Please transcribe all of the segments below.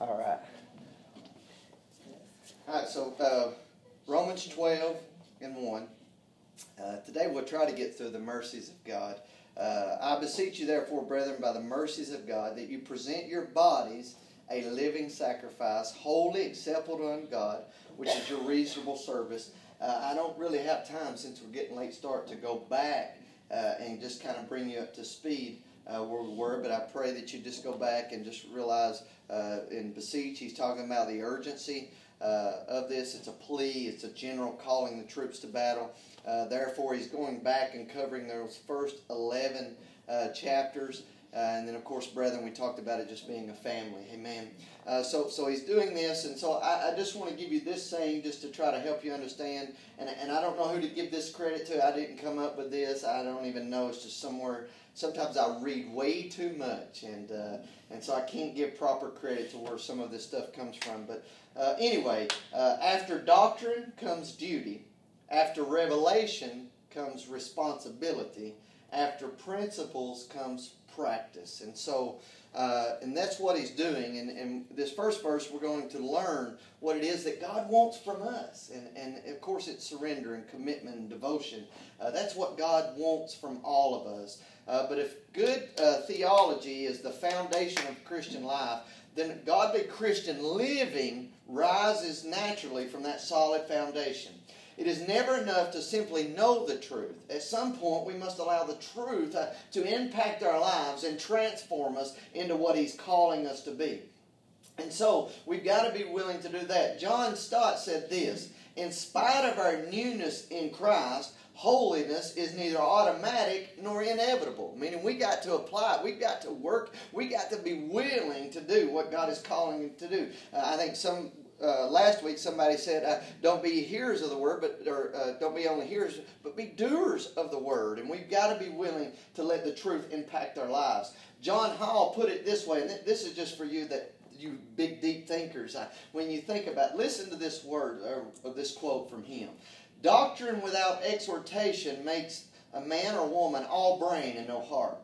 All right. All right, so uh, Romans 12 and 1. Uh, today we'll try to get through the mercies of God. Uh, I beseech you, therefore, brethren, by the mercies of God, that you present your bodies a living sacrifice, holy, acceptable unto God, which is your reasonable service. Uh, I don't really have time, since we're getting late start, to go back uh, and just kind of bring you up to speed uh, where we were, but I pray that you just go back and just realize uh, in beseech, he's talking about the urgency uh, of this. It's a plea, it's a general calling the troops to battle. Uh, therefore, he's going back and covering those first 11 uh, chapters. Uh, and then, of course, brethren, we talked about it just being a family. Amen. So, so he's doing this, and so I, I, just want to give you this saying just to try to help you understand. And, and I don't know who to give this credit to. I didn't come up with this. I don't even know. It's just somewhere. Sometimes I read way too much, and uh, and so I can't give proper credit to where some of this stuff comes from. But uh, anyway, uh, after doctrine comes duty. After revelation comes responsibility. After principles comes practice. And so, uh, and that's what he's doing. And in this first verse, we're going to learn what it is that God wants from us. And, and of course, it's surrender and commitment and devotion. Uh, that's what God wants from all of us. Uh, but if good uh, theology is the foundation of Christian life, then godly Christian living rises naturally from that solid foundation. It is never enough to simply know the truth. At some point, we must allow the truth uh, to impact our lives and transform us into what He's calling us to be. And so, we've got to be willing to do that. John Stott said this In spite of our newness in Christ, holiness is neither automatic nor inevitable. Meaning we got to apply it. We've got to work. We got to be willing to do what God is calling you to do. Uh, I think some uh, last week somebody said, uh, "Don't be hearers of the word, but or uh, don't be only hearers, but be doers of the word." And we've got to be willing to let the truth impact our lives. John Hall put it this way, and this is just for you that you big deep thinkers. when you think about, listen to this word or, or this quote from him: "Doctrine without exhortation makes a man or woman all brain and no heart."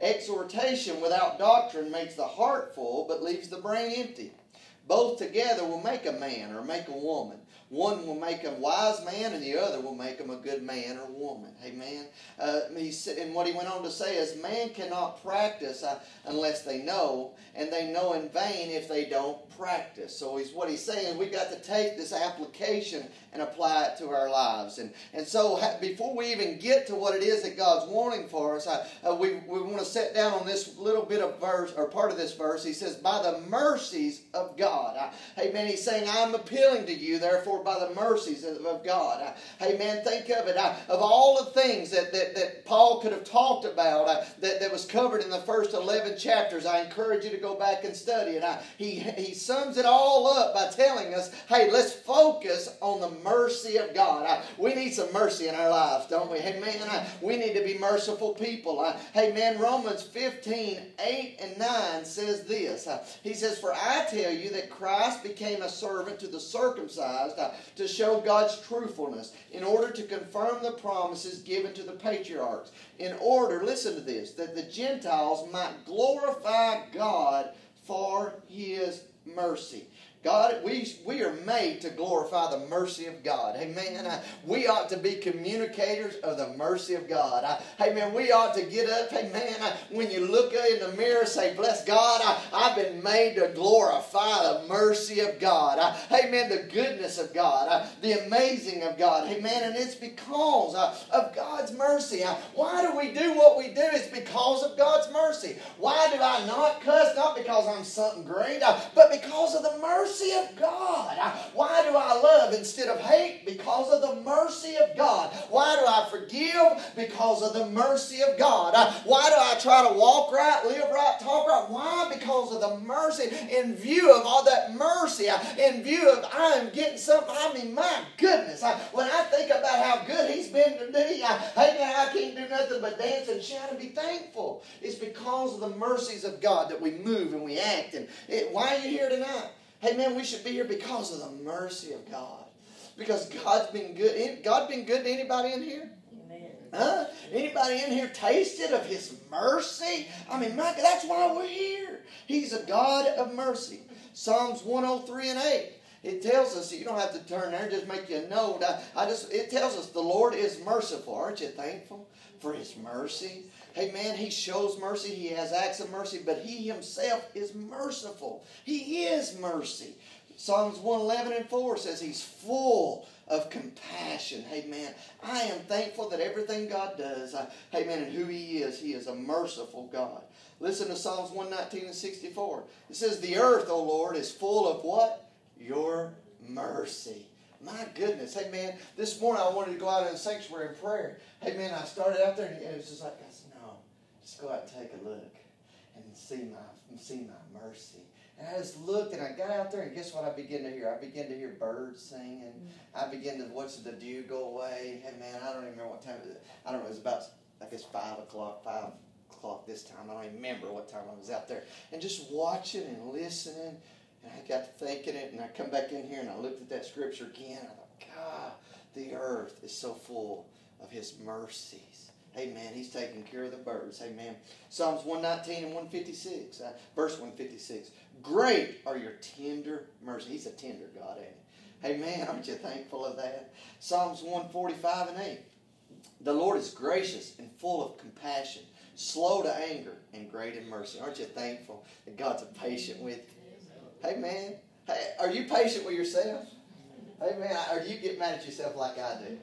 Exhortation without doctrine makes the heart full but leaves the brain empty. Both together will make a man or make a woman. One will make a wise man, and the other will make him a good man or woman. Amen. Uh, he said, and what he went on to say is, man cannot practice uh, unless they know, and they know in vain if they don't practice. So he's what he's saying. We've got to take this application and apply it to our lives. And and so before we even get to what it is that God's wanting for us, uh, we we want to sit down on this little bit of verse or part of this verse. He says, "By the mercies of God." Uh, hey man, he's saying, "I'm appealing to you, therefore." By the mercies of God. Hey, man, think of it. Of all the things that, that, that Paul could have talked about that, that was covered in the first 11 chapters, I encourage you to go back and study it. He, he sums it all up by telling us, hey, let's focus on the mercy of God. We need some mercy in our lives, don't we? Hey, man, we need to be merciful people. Hey, man, Romans 15, 8 and 9 says this. He says, For I tell you that Christ became a servant to the circumcised to show God's truthfulness, in order to confirm the promises given to the patriarchs, in order, listen to this, that the Gentiles might glorify God for his mercy. God, we, we are made to glorify the mercy of God. Amen. Uh, we ought to be communicators of the mercy of God. Uh, hey, man, we ought to get up. Amen. uh, when you look in the mirror, say, Bless God, I, have been made to glorify the mercy of God. hey, man, the goodness of God, the amazing of God. Amen. and it's because of God's mercy. why do we do what we do? It's because of God's mercy. Why do I not cuss? Not because I'm something great, but because of the mercy mercy of God. Why do I love instead of hate? Because of the mercy of God. Why do I forgive? Because of the mercy of God. Why do I try to walk right, live right, talk right? Why? Because of the mercy. In view of all that mercy, in view of I'm getting something, I mean, my goodness, when I think about how good He's been to me, I, hey, I can't do nothing but dance and shout and be thankful. It's because of the mercies of God that we move and we act. And it, why are you here tonight? Hey man, we should be here because of the mercy of God. Because God's been good. God been good to anybody in here? Amen. Huh? Anybody in here tasted of His mercy? I mean, my, that's why we're here. He's a God of mercy. Psalms 103 and 8. It tells us you don't have to turn there, just make you a note. I, I just it tells us the Lord is merciful. Aren't you thankful for his mercy? Man, he shows mercy, he has acts of mercy, but he himself is merciful. He is mercy. Psalms 111 and 4 says he's full of compassion. Man, I am thankful that everything God does, I, man, and who he is, he is a merciful God. Listen to Psalms 119 and 64. It says, The earth, O Lord, is full of what? Your mercy. My goodness. Man, this morning I wanted to go out in the sanctuary in prayer. Man, I started out there and it was just like, just go out and take a look and see my, see my mercy. And I just looked and I got out there and guess what I began to hear? I began to hear birds singing. Mm-hmm. I began to watch the dew go away. Hey, man, I don't even remember what time it was. I don't know, it was about, I guess, 5 o'clock, 5 o'clock this time. I don't even remember what time I was out there. And just watching and listening. And I got to thinking it, and I come back in here and I looked at that scripture again. I thought, God, the earth is so full of His mercies. Amen. He's taking care of the birds. Amen. Psalms 119 and 156, uh, verse 156. Great are your tender mercies. He's a tender God, ain't he? Amen. Aren't you thankful of that? Psalms 145 and 8. The Lord is gracious and full of compassion slow to anger, and great in mercy. Aren't you thankful that God's patient with you? Hey, man, hey, are you patient with yourself? Man, or do you get mad at yourself like I do?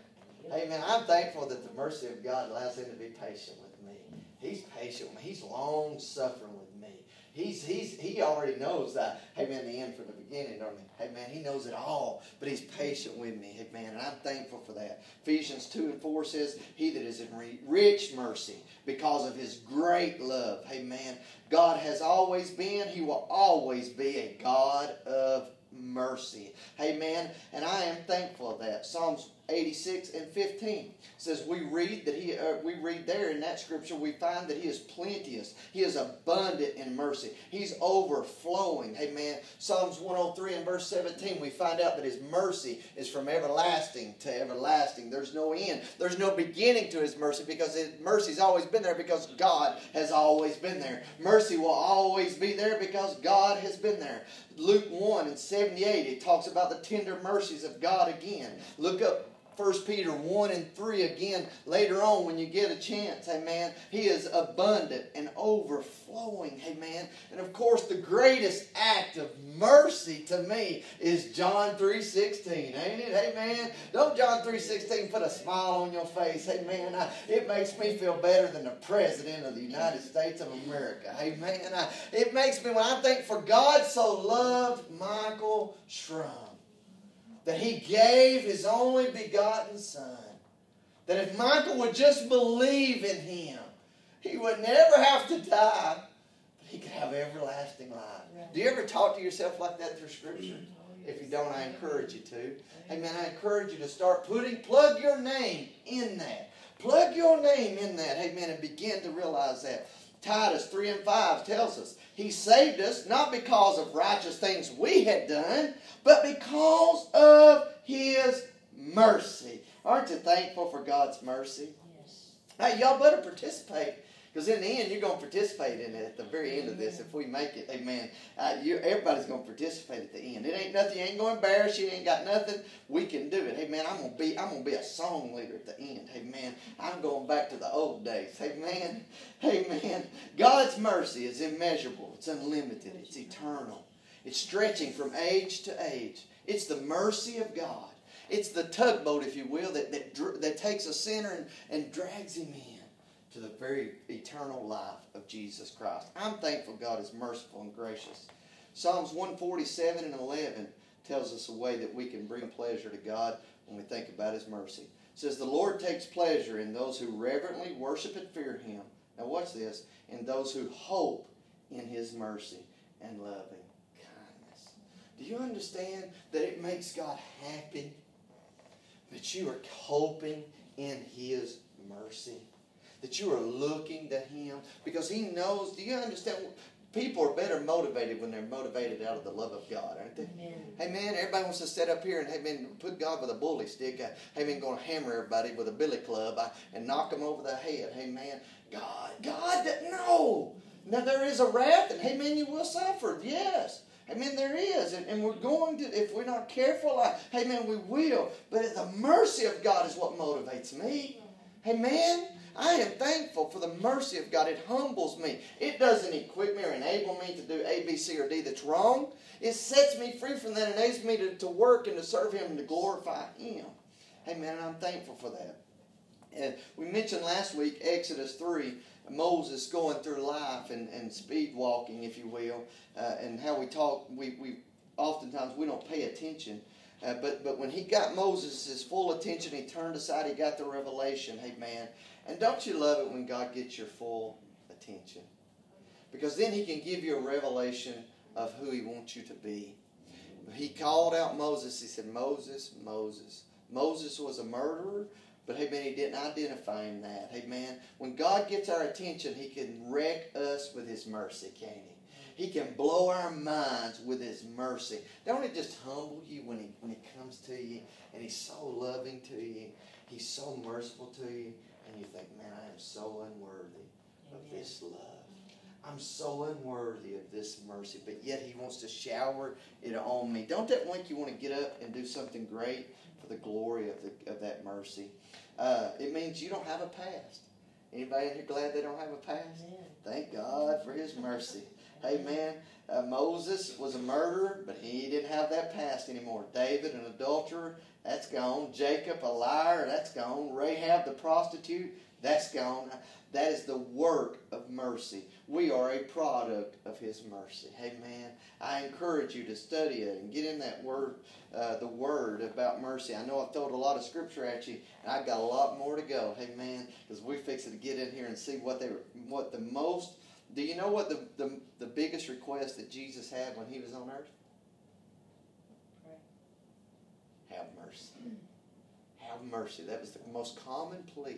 Man, I'm thankful that the mercy of God allows Him to be patient with me. He's patient with me. He's long suffering with me. He's, he's, he already knows that. Hey, man, the end from the beginning, don't he? Hey, man, he knows it all, but he's patient with me. Hey, man, and I'm thankful for that. Ephesians 2 and 4 says, He that is in rich mercy because of his great love. Hey, man, God has always been, he will always be a God of mercy. Amen. And I am thankful of that. Psalms 86 and 15 says we read that he uh, we read there in that scripture we find that he is plenteous. He is abundant in mercy. He's overflowing. Amen psalms 103 and verse 17 we find out that his mercy is from everlasting to everlasting. There's no end. There's no beginning to his mercy because his mercy's always been there because god has always been there. Mercy will always be there because god has been there. Luke 1 and 78 it talks about the tender mercies of god again. Look up 1 Peter 1 and 3 again later on when you get a chance. Amen. He is abundant and overflowing. Amen. And of course, the greatest act of mercy to me is John 3.16. Ain't it? Amen. Don't John 3.16 put a smile on your face. Amen. I, it makes me feel better than the President of the United States of America. Amen. I, it makes me, when I think for God so loved Michael Shrum that he gave his only begotten Son. That if Michael would just believe in him, he would never have to die, but he could have everlasting life. Do you ever talk to yourself like that through Scripture? Mm-hmm. Oh, if you don't, I encourage you to. Oh, Amen. I encourage you to start putting, plug your name in that. Plug your name in that. Amen. And begin to realize that. Titus 3 and 5 tells us He saved us not because of righteous things we had done, but because of His mercy. Aren't you thankful for God's mercy? Yes. Hey, y'all better participate because in the end, you're going to participate in it at the very end of this. If we make it, amen. Uh, everybody's going to participate at the end. It ain't nothing. You ain't going to embarrass you. Ain't got nothing. We can do it. Man, I'm gonna be. I'm gonna be a song leader at the end. Man, I'm going back to the old days. Hey man. God's mercy is immeasurable. It's unlimited. It's eternal. It's stretching from age to age. It's the mercy of God. It's the tugboat, if you will, that that, that takes a sinner and, and drags him in to the very eternal life of Jesus Christ. I'm thankful God is merciful and gracious. Psalms 147 and 11 tells us a way that we can bring pleasure to God when we think about His mercy. It says, The Lord takes pleasure in those who reverently worship and fear Him. Now, watch this. In those who hope in His mercy and loving kindness. Do you understand that it makes God happy that you are hoping in His mercy? That you are looking to Him because He knows. Do you understand? people are better motivated when they're motivated out of the love of God, aren't they? Amen. Hey man, everybody wants to sit up here and hey man, put God with a bully stick. Uh, hey man, going to hammer everybody with a billy club uh, and knock them over the head. Hey man, God, God, no. Now there is a wrath, and hey man, you will suffer. Yes. Amen. There is, and, and we're going to. If we're not careful, I, hey man, we will. But the mercy of God is what motivates me. Amen. I am thankful for the mercy of God. It humbles me. It doesn't equip me or enable me to do A, B, C, or D that's wrong. It sets me free from that, and enables me to, to work and to serve Him and to glorify Him. Amen. And I'm thankful for that. And we mentioned last week Exodus 3, Moses going through life and, and speed walking, if you will, uh, and how we talk, we, we oftentimes we don't pay attention. Uh, but, but when he got Moses' full attention, he turned aside, he got the revelation. Hey, man. And don't you love it when God gets your full attention? Because then he can give you a revelation of who he wants you to be. He called out Moses. He said, Moses, Moses. Moses was a murderer, but hey man, he didn't identify him that. Hey man, when God gets our attention, he can wreck us with his mercy, can't he? He can blow our minds with His mercy. Don't it just humble you when He when He comes to you and He's so loving to you, He's so merciful to you, and you think, man, I am so unworthy of this love. I'm so unworthy of this mercy, but yet He wants to shower it on me. Don't that make you want to get up and do something great for the glory of the of that mercy? Uh, it means you don't have a past. Anybody in here glad they don't have a past? Amen. Thank God for His mercy. Amen. Uh, Moses was a murderer, but he didn't have that past anymore. David, an adulterer, that's gone. Jacob, a liar, that's gone. Rahab, the prostitute, that's gone. That is the work of mercy. We are a product of His mercy. Amen. I encourage you to study it and get in that word, uh, the word about mercy. I know I've told a lot of scripture at you, and I've got a lot more to go. Amen. Because we fix it to get in here and see what they, what the most do you know what the, the, the biggest request that Jesus had when he was on earth? Pray. Have mercy. Have mercy. That was the most common plea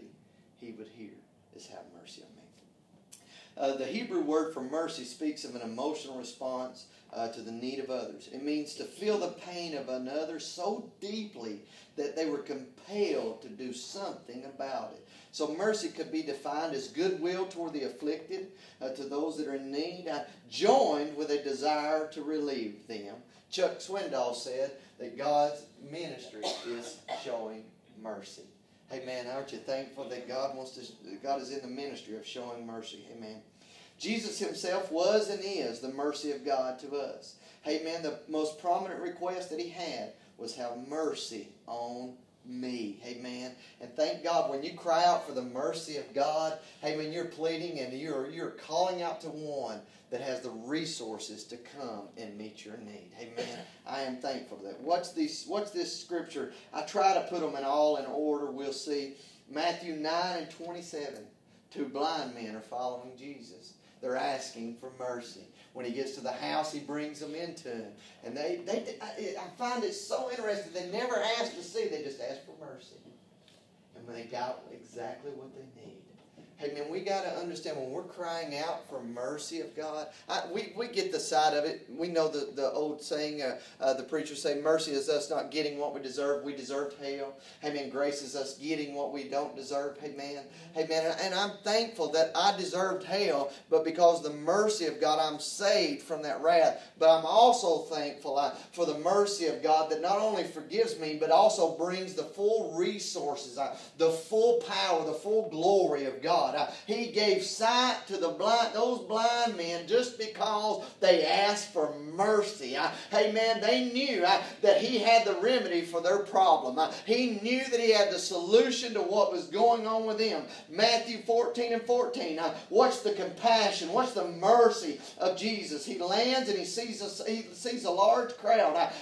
he would hear is have mercy on me. Uh, the Hebrew word for mercy speaks of an emotional response uh, to the need of others. It means to feel the pain of another so deeply that they were compelled to do something about it. So mercy could be defined as goodwill toward the afflicted, uh, to those that are in need, uh, joined with a desire to relieve them. Chuck Swindoll said that God's ministry is showing mercy. Hey man, aren't you thankful that God wants to? God is in the ministry of showing mercy. Amen. Jesus Himself was and is the mercy of God to us. Hey man, the most prominent request that He had was have mercy on me. Amen. And thank God when you cry out for the mercy of God, hey, when you're pleading and you're, you're calling out to one that has the resources to come and meet your need. Amen. I am thankful for that. What's this, what's this scripture? I try to put them in all in order. We'll see. Matthew 9 and 27. Two blind men are following Jesus. They're asking for mercy. When he gets to the house, he brings them into. And they, they I, find it so interesting. They never ask to see, they just ask for mercy. And they got exactly what they need, Hey man, we got to understand when we're crying out for mercy of God. I, we, we get the side of it. We know the, the old saying, uh, uh, the preachers say, mercy is us not getting what we deserve. We deserved hell. Hey man, grace is us getting what we don't deserve. Hey man, hey man, and I'm thankful that I deserved hell, but because the mercy of God, I'm saved from that wrath. But I'm also thankful uh, for the mercy of God that not only forgives me, but also brings the full resources, uh, the full power, the full glory of God. God. Uh, he gave sight to the blind, those blind men just because they asked for mercy. Uh, amen. They knew uh, that He had the remedy for their problem. He knew that He had the solution to what was going on with them. Matthew 14 and 14. Uh, what's the compassion? What's the mercy of Jesus? He lands and he sees a, he sees a large crowd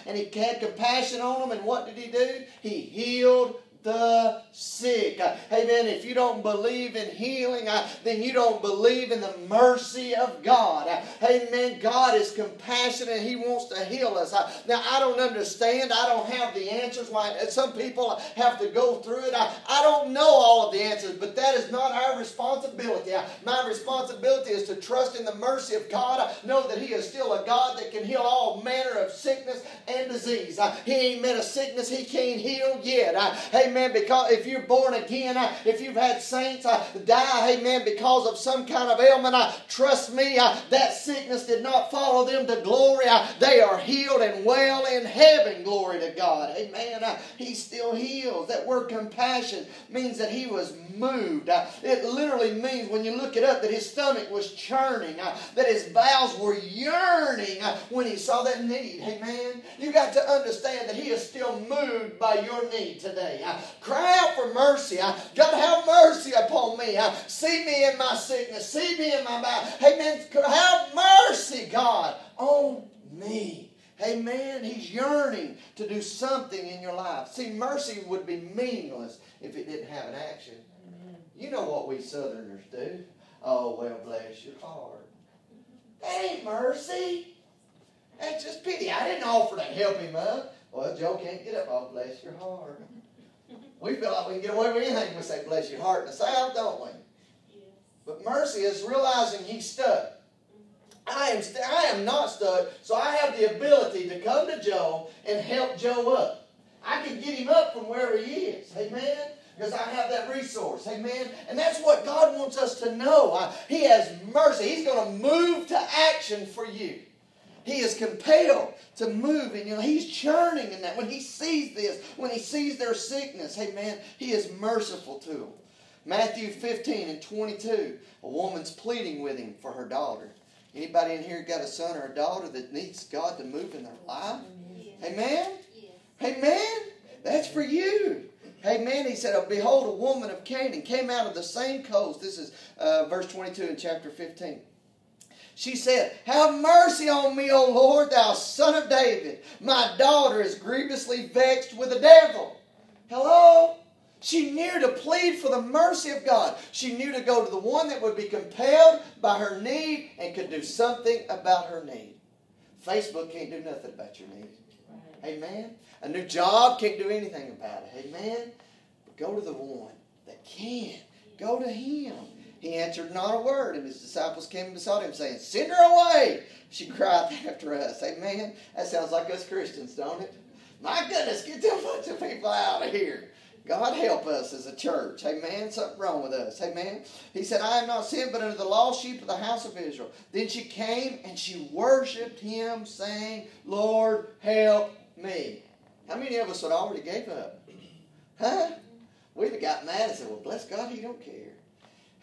and he had compassion on them. And what did he do? He healed the sick. Uh, Amen. If you don't believe in healing, uh, then you don't believe in the mercy of God. Uh, Amen. God is compassionate He wants to heal us. Now, I don't understand. I don't have the answers. Why some people have to go through it. I, don't know all of the answers, but that is not our responsibility. My responsibility is to trust in the mercy of God. Know that He is still a God that can heal all manner of sickness disease. Uh, he ain't met a sickness He can't heal yet. Amen amen, because if you're born again, uh, if you've had saints uh, die, amen, because of some kind of ailment, uh, trust me, uh, that sickness did not follow them to glory. They are healed and well in heaven, glory to God. Amen. He still heals. That word compassion means that he was moved. It literally means, when you look it up, that his stomach was churning, that his bowels were yearning when he saw that need. Amen. You got to understand that he is still moved by your need today. Cry out for mercy. God, have mercy upon me. See me in my sickness. See me in my bad. Amen. Have mercy, God, on me. Amen. He's yearning to do something in your life. See, mercy would be meaningless if it didn't have an action. You know what we Southerners do. Oh, well, bless your heart. That ain't mercy. That's just pity. I didn't offer to help him up. Well, Joe can't get up. Oh, bless your heart. We feel like we can get away with anything. When we say, bless your heart in the South, don't we? But mercy is realizing he's stuck. I am, st- I am not stuck, so I have the ability to come to Joe and help Joe up. I can get him up from where he is. Amen? Because I have that resource. Amen? And that's what God wants us to know. I, he has mercy. He's going to move to action for you. He is compelled to move, and you know, he's churning in that. When he sees this, when he sees their sickness, hey man, he is merciful to them. Matthew 15 and 22, a woman's pleading with him for her daughter. Anybody in here got a son or a daughter that needs God to move in their life? Yes. Amen? Yes. Amen? That's for you. Amen. He said, Behold, a woman of Canaan came out of the same coast. This is uh, verse 22 in chapter 15. She said, Have mercy on me, O Lord, thou son of David. My daughter is grievously vexed with the devil. Hello? She knew to plead for the mercy of God. She knew to go to the one that would be compelled by her need and could do something about her need. Facebook can't do nothing about your need. Amen. A new job can't do anything about it. Amen. But go to the one that can. Go to him. He answered not a word, and his disciples came beside him, saying, Send her away. She cried after us. Amen. That sounds like us Christians, don't it? My goodness, get them bunch of people out of here. God help us as a church. Amen. Something wrong with us. Amen. He said, I am not sent but unto the lost sheep of the house of Israel. Then she came and she worshiped him, saying, Lord, help me. How many of us would already gave up? Huh? We'd have got mad and said, Well, bless God, he don't care.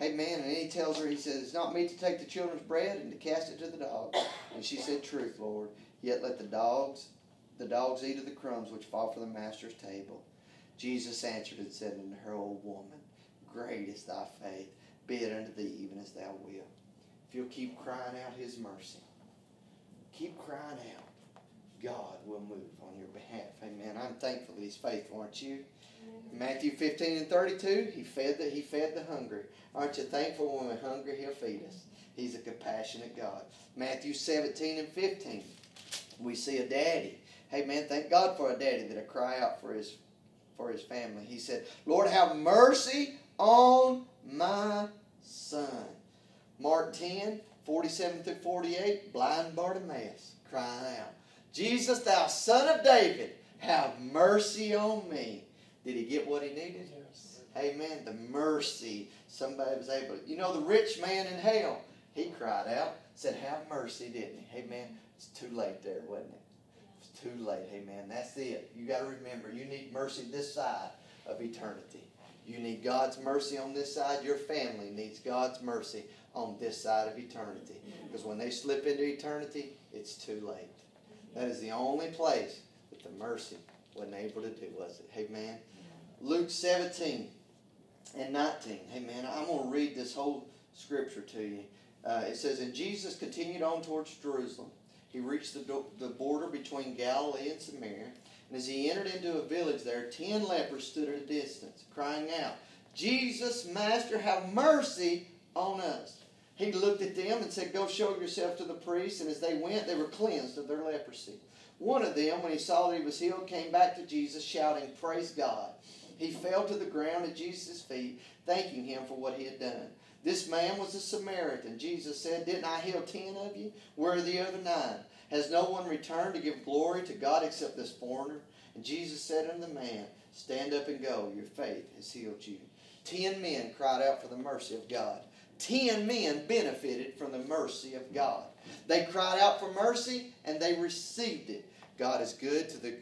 Amen. And he tells her, he says, It's not meet to take the children's bread and to cast it to the dogs. And she said, Truth, Lord. Yet let the dogs, the dogs eat of the crumbs which fall from the master's table. Jesus answered and said unto her, Old woman, great is thy faith. Be it unto thee even as thou wilt. If you'll keep crying out his mercy, keep crying out, God will move on your behalf. Amen. I'm thankful that he's faithful, aren't you? Matthew 15 and 32, he fed the, he fed the hungry. Aren't you thankful when we're hungry, he'll feed us? He's a compassionate God. Matthew 17 and 15, we see a daddy. Hey man, thank God for a daddy that'll cry out for his for his family. He said, Lord, have mercy on my son. Mark 10, 47 through 48, blind Bartimaeus crying out, Jesus, thou son of David, have mercy on me. Did he get what he needed? Yes. Amen. The mercy. Somebody was able. to. You know, the rich man in hell, he cried out, said, Have mercy, didn't he? Amen. It's too late there, wasn't it? It's too late. Amen. That's it. You got to remember, you need mercy this side of eternity. You need God's mercy on this side. Your family needs God's mercy on this side of eternity. Because when they slip into eternity, it's too late. That is the only place that the mercy wasn't able to do, was it? Amen. Luke 17 and 19. Hey, man, I'm going to read this whole scripture to you. Uh, it says, And Jesus continued on towards Jerusalem. He reached the, do- the border between Galilee and Samaria. And as he entered into a village there, ten lepers stood at a distance, crying out, Jesus, Master, have mercy on us. He looked at them and said, Go show yourself to the priest. And as they went, they were cleansed of their leprosy. One of them, when he saw that he was healed, came back to Jesus, shouting, Praise God. He fell to the ground at Jesus' feet, thanking him for what he had done. This man was a Samaritan. Jesus said, Didn't I heal ten of you? Where are the other nine? Has no one returned to give glory to God except this foreigner? And Jesus said unto the man, Stand up and go. Your faith has healed you. Ten men cried out for the mercy of God. Ten men benefited from the mercy of God. They cried out for mercy and they received it. God is good to the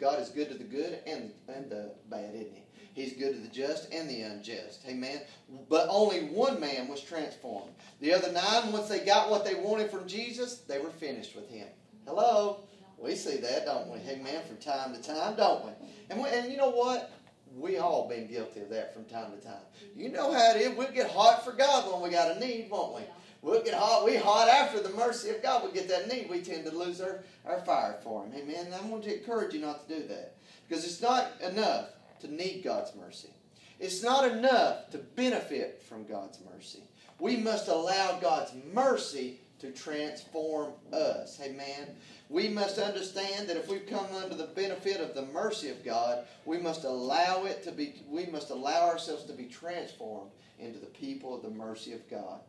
God is good to the good and, and the bad, isn't he? He's good to the just and the unjust. Amen. But only one man was transformed. The other nine, once they got what they wanted from Jesus, they were finished with him. Hello? We see that, don't we? Amen. From time to time, don't we? And, we, and you know what? We all been guilty of that from time to time. You know how it is. We'll get hot for God when we got a need, won't we? We'll get hot. We hot after the mercy of God. We get that need. We tend to lose our, our fire for Him. Amen. And I want to encourage you not to do that. Because it's not enough to need God's mercy. It's not enough to benefit from God's mercy. We must allow God's mercy to transform us. Amen. We must understand that if we've come under the benefit of the mercy of God, we must allow it to be we must allow ourselves to be transformed into the people of the mercy of God.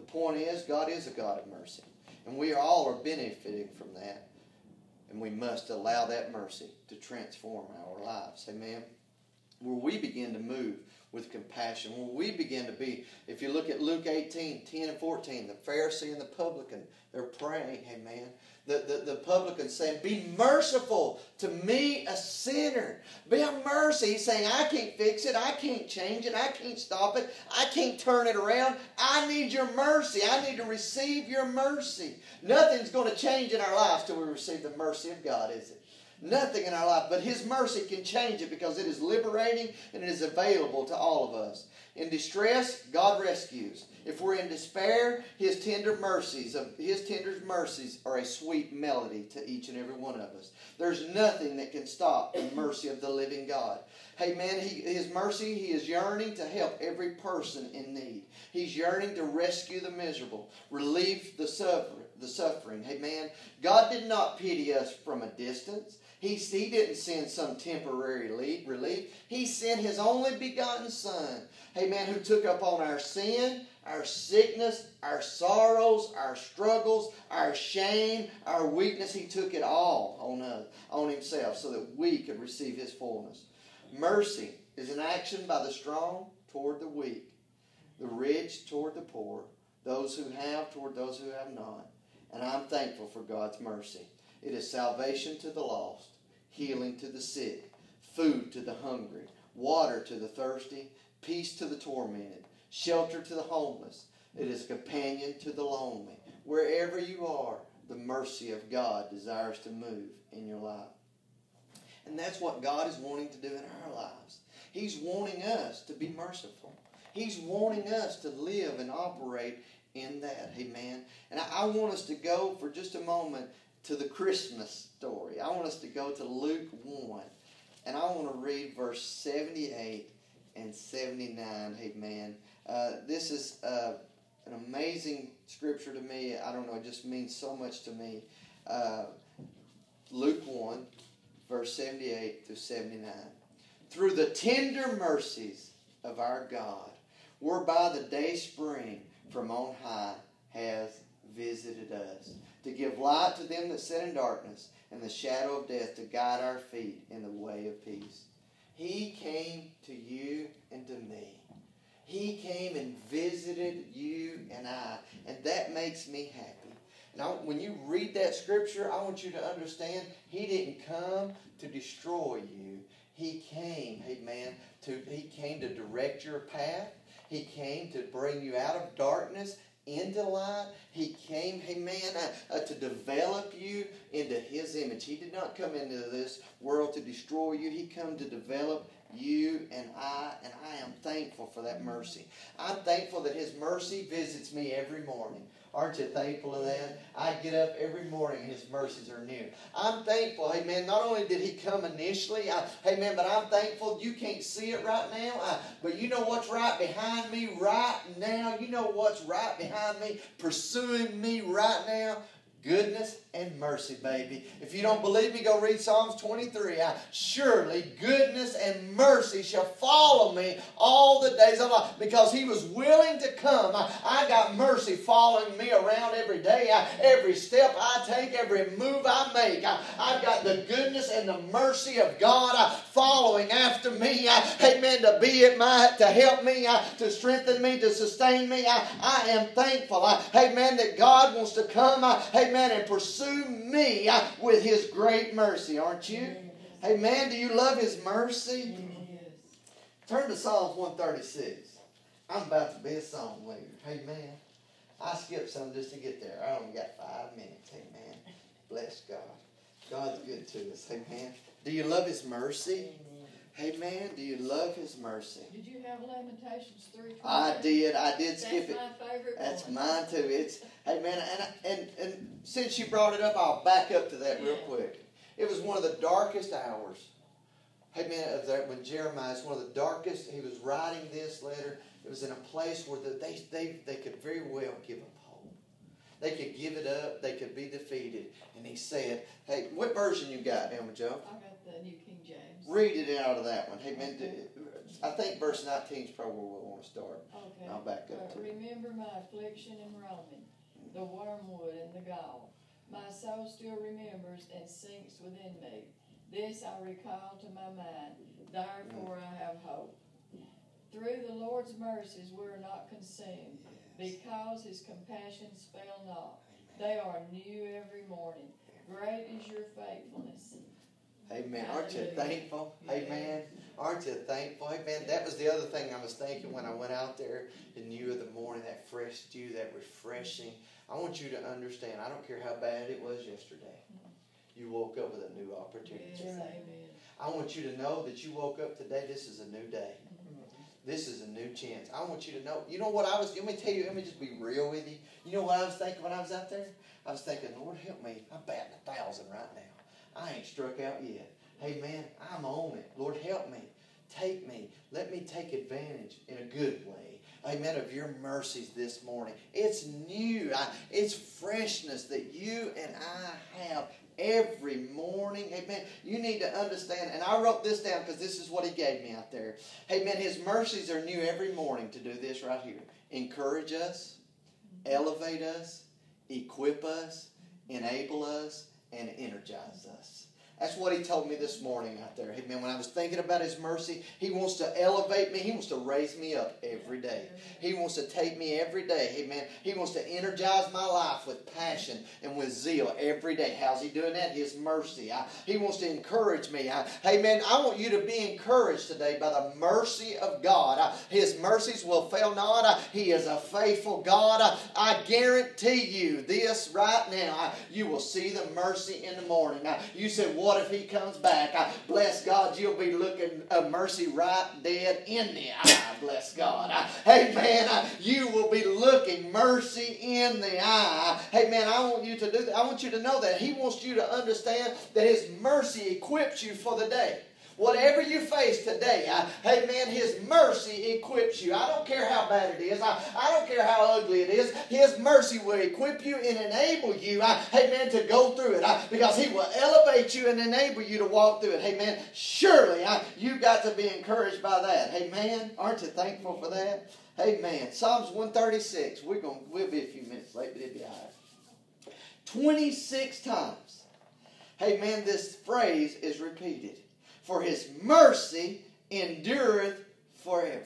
The point is God is a God of mercy. And we all are benefiting from that. And we must allow that mercy to transform our lives. Amen where we begin to move with compassion, where we begin to be, if you look at Luke 18, 10 and 14, the Pharisee and the publican, they're praying, amen. The, the, the publican saying, Be merciful to me, a sinner. Be a mercy. He's saying, I can't fix it. I can't change it. I can't stop it. I can't turn it around. I need your mercy. I need to receive your mercy. Nothing's going to change in our lives till we receive the mercy of God, is it? Nothing in our life, but His mercy can change it because it is liberating and it is available to all of us. In distress, God rescues. If we're in despair, His tender mercies of His tender mercies are a sweet melody to each and every one of us. There's nothing that can stop the mercy of the living God. Hey man, he, His mercy, He is yearning to help every person in need. He's yearning to rescue the miserable, relieve the suffering. The suffering. Hey man, God did not pity us from a distance. He, he didn't send some temporary relief. He sent his only begotten Son, amen, who took up on our sin, our sickness, our sorrows, our struggles, our shame, our weakness. He took it all on us, on himself, so that we could receive his fullness. Mercy is an action by the strong toward the weak, the rich toward the poor, those who have toward those who have not. And I'm thankful for God's mercy. It is salvation to the lost, healing to the sick, food to the hungry, water to the thirsty, peace to the tormented, shelter to the homeless. It is companion to the lonely. Wherever you are, the mercy of God desires to move in your life. And that's what God is wanting to do in our lives. He's wanting us to be merciful. He's wanting us to live and operate in that. Amen. And I want us to go for just a moment to the Christmas story. I want us to go to Luke 1. And I want to read verse 78 and 79. Amen. Uh, this is uh, an amazing scripture to me. I don't know, it just means so much to me. Uh, Luke 1, verse 78 through 79. Through the tender mercies of our God, whereby the day spring from on high has visited us to give light to them that sit in darkness and the shadow of death, to guide our feet in the way of peace. He came to you and to me. He came and visited you and I, and that makes me happy. Now, when you read that scripture, I want you to understand He didn't come to destroy you. He came, amen, to He came to direct your path. He came to bring you out of darkness into light. He came, amen, uh, uh, to develop you into His image. He did not come into this world to destroy you. He come to develop you and I, and I am thankful for that mercy. I'm thankful that His mercy visits me every morning. Aren't you thankful of that? I get up every morning, His mercies are new. I'm thankful, hey man, not only did He come initially, I, hey man, but I'm thankful you can't see it right now, I, but you know what's right behind me right now? You know what's right behind me, pursuing me right now? Goodness and mercy, baby. If you don't believe me, go read Psalms 23. I, Surely goodness and mercy shall follow me all the days of life. Because he was willing to come. I, I got mercy following me around every day. I, every step I take, every move I make. I, have got the goodness and the mercy of God uh, following after me. Amen. To be at my, to help me, to strengthen me, to sustain me. I, am thankful. Amen. That God wants to come. Uh, amen. And pursue me with his great mercy, aren't you? Hey man, do you love his mercy? Turn to Psalms 136. I'm about to be a song leader. Hey man, I skipped some just to get there. I only got five minutes. Hey man, bless God. God's good to us. Hey man, do you love his mercy? Hey man, do you love His mercy? Did you have Lamentations three? I did. I did That's skip it. my favorite That's one. mine too. It's hey man, and and and since you brought it up, I'll back up to that real quick. It was one of the darkest hours. Hey man, of that when Jeremiah is one of the darkest. He was writing this letter. It was in a place where the, they they they could very well give up hope. They could give it up. They could be defeated. And he said, "Hey, what version you got, Emma Joe? I got the New King James. Read it out of that one. Hey man, do- I think verse 19 is probably where we want to start. Okay. I'll back up Uh, remember my affliction and roaming, the wormwood and the gall. My soul still remembers and sinks within me. This I recall to my mind. Therefore I have hope. Through the Lord's mercies we are not consumed, because his compassions fail not. They are new every morning. Great is your faithfulness. Amen. Aren't you thankful? Amen. Aren't you thankful? Amen. That was the other thing I was thinking when I went out there the new of the morning, that fresh dew, that refreshing. I want you to understand, I don't care how bad it was yesterday. You woke up with a new opportunity. Yes, amen. I want you to know that you woke up today. This is a new day. This is a new chance. I want you to know. You know what I was? Let me tell you. Let me just be real with you. You know what I was thinking when I was out there? I was thinking, Lord, help me. I'm batting a thousand right now. I ain't struck out yet. Hey man, I'm on it. Lord, help me. Take me. Let me take advantage in a good way. Amen. Of your mercies this morning. It's new. It's freshness that you and I have every morning. Amen. You need to understand, and I wrote this down because this is what he gave me out there. Amen. His mercies are new every morning to do this right here. Encourage us, elevate us, equip us, enable us, and energize us. That's what he told me this morning out there. Amen. When I was thinking about his mercy, he wants to elevate me. He wants to raise me up every day. He wants to take me every day. Amen. He wants to energize my life with passion and with zeal every day. How's he doing that? His mercy. I, he wants to encourage me. I, amen. I want you to be encouraged today by the mercy of God. I, his mercies will fail not. I, he is a faithful God. I, guarantee you this right now. You will see the mercy in the morning. You said, What if he comes back? I, bless God, you'll be looking a mercy right dead in the eye. Bless God. Hey, man, I, you will be looking mercy in the eye. Hey, man, I want you to do that. I want you to know that He wants you to understand that His mercy equips you for the day. Whatever you face today, I, hey man, His mercy equips you. I don't care how bad it is. I, I don't care how ugly it is. His mercy will equip you and enable you, I, hey man, to go through it. I, because He will elevate you and enable you to walk through it. Hey man, surely I, you got to be encouraged by that. Hey man, aren't you thankful for that? Hey man, Psalms 136. We're going we'll be a few minutes late, but it'll be all right. 26 times. Hey man, this phrase is repeated. For his mercy endureth forever.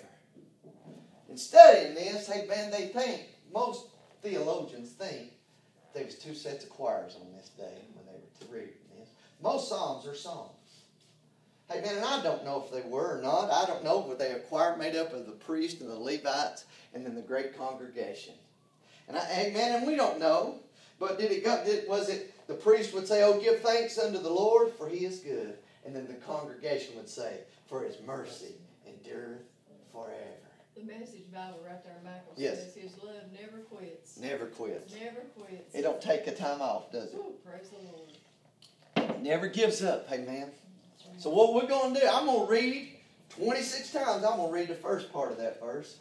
In studying this, hey man, they think, most theologians think there was two sets of choirs on this day when they were reading this. Most psalms are songs. Hey man, and I don't know if they were or not. I don't know, but they a choir made up of the priest and the Levites and then the great congregation. And I, hey man, and we don't know. But did it go? Did, was it the priest would say, "Oh, give thanks unto the Lord, for He is good," and then the congregation would say, "For His mercy endureth forever." The message Bible right there, Michael Yes. says his love never quits. Never quits. Never quits. It don't take a time off, does it? Ooh, praise the Lord. It never gives up, amen. So what we're going to do, I'm going to read 26 times. I'm going to read the first part of that verse.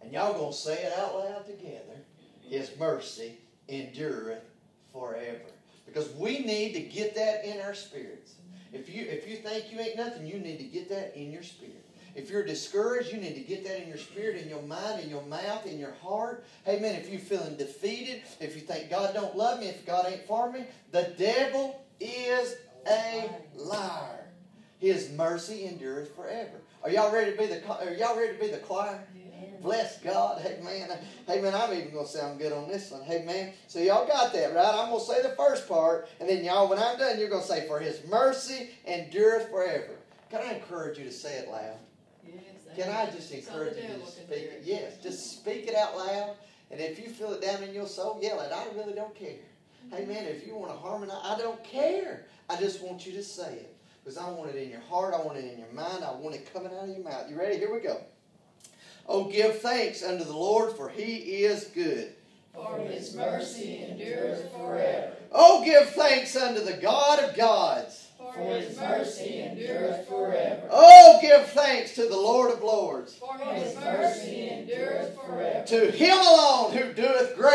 And y'all going to say it out loud together. His mercy endureth forever. Because we need to get that in our spirits. If you if you think you ain't nothing, you need to get that in your spirit. If you're discouraged, you need to get that in your spirit, in your mind, in your mouth, in your heart. Man, if you're feeling defeated, if you think God don't love me, if God ain't for me, the devil is a liar. His mercy endureth forever. Are y'all ready to be the are y'all ready to be the choir? Bless God. Hey man. Hey man, I'm even gonna sound good on this one. Hey man. So y'all got that, right? I'm gonna say the first part, and then y'all, when I'm done, you're gonna say, For his mercy endureth forever. Can I encourage you to say it loud? Yes, Can I just encourage you to speak it? Yes, just speak it out loud. And if you feel it down in your soul, yell it. I really don't care. Hey man, if you want to harmonize, I don't care. I just want you to say it. Because I want it in your heart, I want it in your mind, I want it coming out of your mouth. You ready? Here we go. Oh, give thanks unto the Lord, for he is good. For his mercy endures forever. Oh, give thanks unto the God of gods. For his mercy endures forever. Oh, give thanks to the Lord of lords. For his mercy endures forever. To him alone who doeth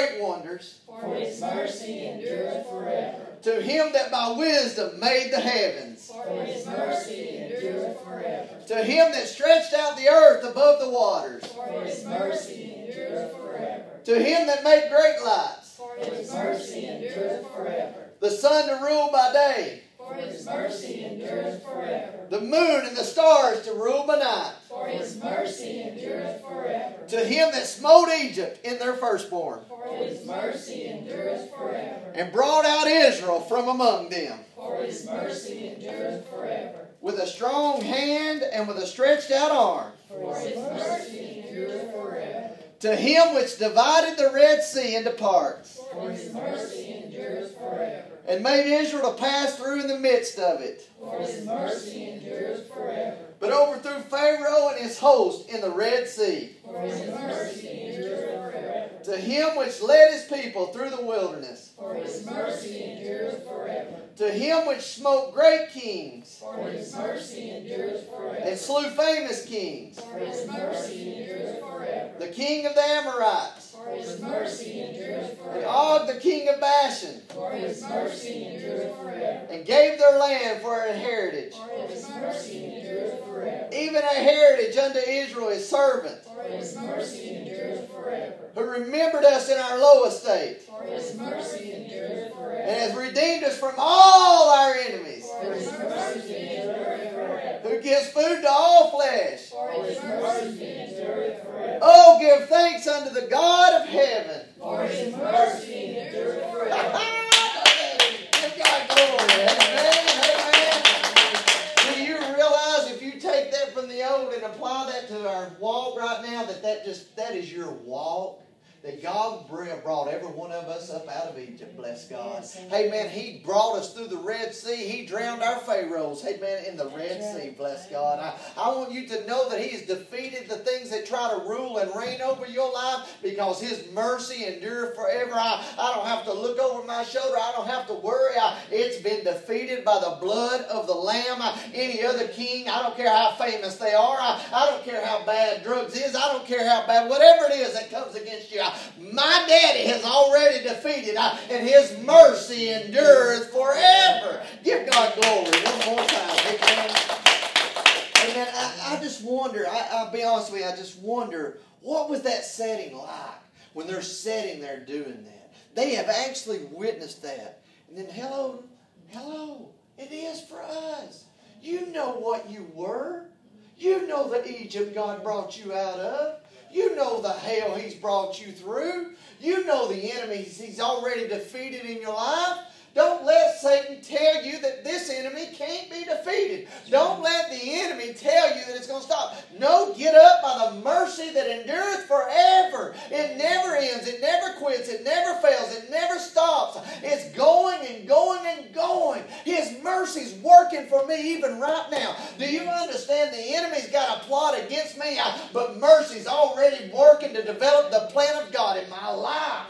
great wonders. For his mercy endures forever. To him that by wisdom made the heavens. For his mercy endures forever. To him that stretched out the earth above the waters. For his mercy endures forever. To him that made great lights. For his mercy endures forever. The sun to rule by day. For his mercy endures forever. The moon and the stars to rule by night. For his mercy endures forever. To him that smote Egypt in their firstborn. For his mercy endures forever. And brought out Israel from among them. For his mercy endures forever. With a strong hand and with a stretched out arm. For his mercy endures forever. To him which divided the Red Sea into parts. For his mercy endures forever. And made Israel to pass through in the midst of it. For his mercy endures forever. But overthrew Pharaoh and his host in the Red Sea. For his mercy endures forever. To him which led his people through the wilderness. For his mercy endures forever. To him which smote great kings. For his mercy endures forever. And slew famous kings. For his mercy endures forever. The king of the Amorites. For his mercy endures And forever. Og the king of Bashan. For his mercy endures forever. And gave their land for an heritage. For his mercy endures forever. Even a heritage unto Israel his servant. For his mercy endures forever. Who remembered us in our low estate. For his mercy endures And has redeemed us from all our enemies. Who gives food to all flesh. Oh, give thanks unto the God of heaven. Mercy. Do you realize if you take that from the old and apply that to our walk right now, that that just that is your walk? That God brought every one of us up out of Egypt, bless God. Yes, amen. Hey man, He brought us through the Red Sea. He drowned our pharaohs. Hey man, in the Red right. Sea, bless God. I, I want you to know that He has defeated the things that try to rule and reign over your life because His mercy endures forever. I, I don't have to look over my shoulder. I don't have to worry. I, it's been defeated by the blood of the Lamb. I, any other king, I don't care how famous they are. I, I don't care how bad drugs is. I don't care how bad, whatever it is that comes against you. I, my daddy has already defeated, I, and His mercy endureth forever. Give God glory one more time. Amen. Amen. I, I just wonder, I, I'll be honest with you, I just wonder, what was that setting like when they're sitting there doing that? They have actually witnessed that. And then, hello, hello, it is for us. You know what you were. You know the Egypt God brought you out of. You know the hell He's brought you through. You know the enemies He's already defeated in your life. Don't let Satan tell you that this enemy can't be defeated. Don't let the enemy tell you that it's going to stop. No, get up by the mercy that endureth forever. It never ends. It never quits. It never fails. It never stops. It's going and going and going. His mercy's working for me even right now. Do you understand the enemy's got a plot against me, but mercy's already working to develop the plan of God in my life.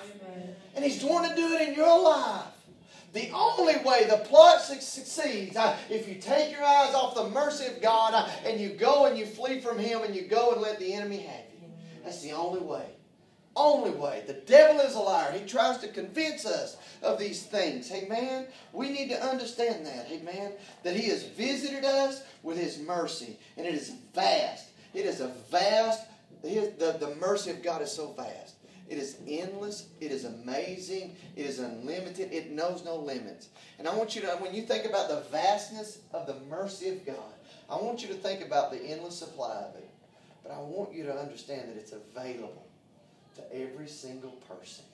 And he's going to do it in your life. The only way the plot succeeds, uh, if you take your eyes off the mercy of God uh, and you go and you flee from Him and you go and let the enemy have you. That's the only way. Only way. The devil is a liar. He tries to convince us of these things. Man, we need to understand that. Man, that He has visited us with His mercy, and it is vast. It is a vast, the, the mercy of God is so vast. It is endless. It is amazing. It is unlimited. It knows no limits. And I want you to, when you think about the vastness of the mercy of God, I want you to think about the endless supply of it. But I want you to understand that it's available to every single person.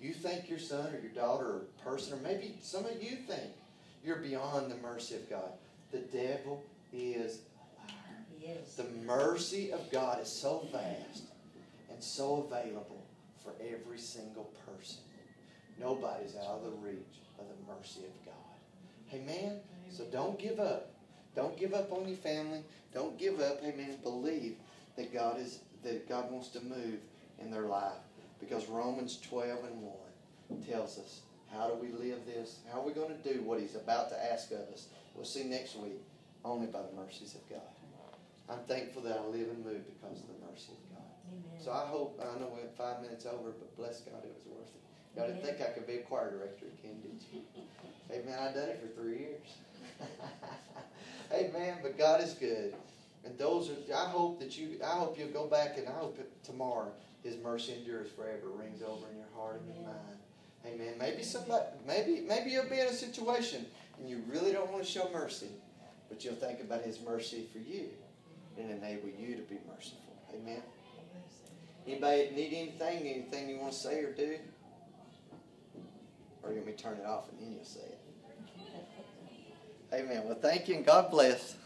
You think your son or your daughter or person, or maybe some of you think you're beyond the mercy of God. The devil is a liar. Yes. The mercy of God is so vast and so available for every single person. Nobody's out of the reach of the mercy of God. Amen? So don't give up. Don't give up on your family. Don't give up. Amen. Believe that God is that God wants to move in their life. Because Romans 12 and 1 tells us how do we live this? How are we going to do what He's about to ask of us? We'll see next week, only by the mercies of God. I'm thankful that I live and move because of the mercy of God. Amen. So I hope, I know we went five minutes over, but bless God, it was worth it. Y'all didn't think I could be a choir director again, did you? hey, man, I've done it for three years. hey, man, but God is good. And those are, I hope that you, I hope you'll go back and I hope tomorrow His mercy endures forever, rings over in your heart and your mind. Amen. Maybe somebody, maybe, maybe you'll be in a situation and you really don't want to show mercy, but you'll think about His mercy for you and enable you to be merciful. Amen. Anybody need anything? Anything you want to say or do? Or you want me to turn it off and then you'll say it? Amen. Well, thank you and God bless.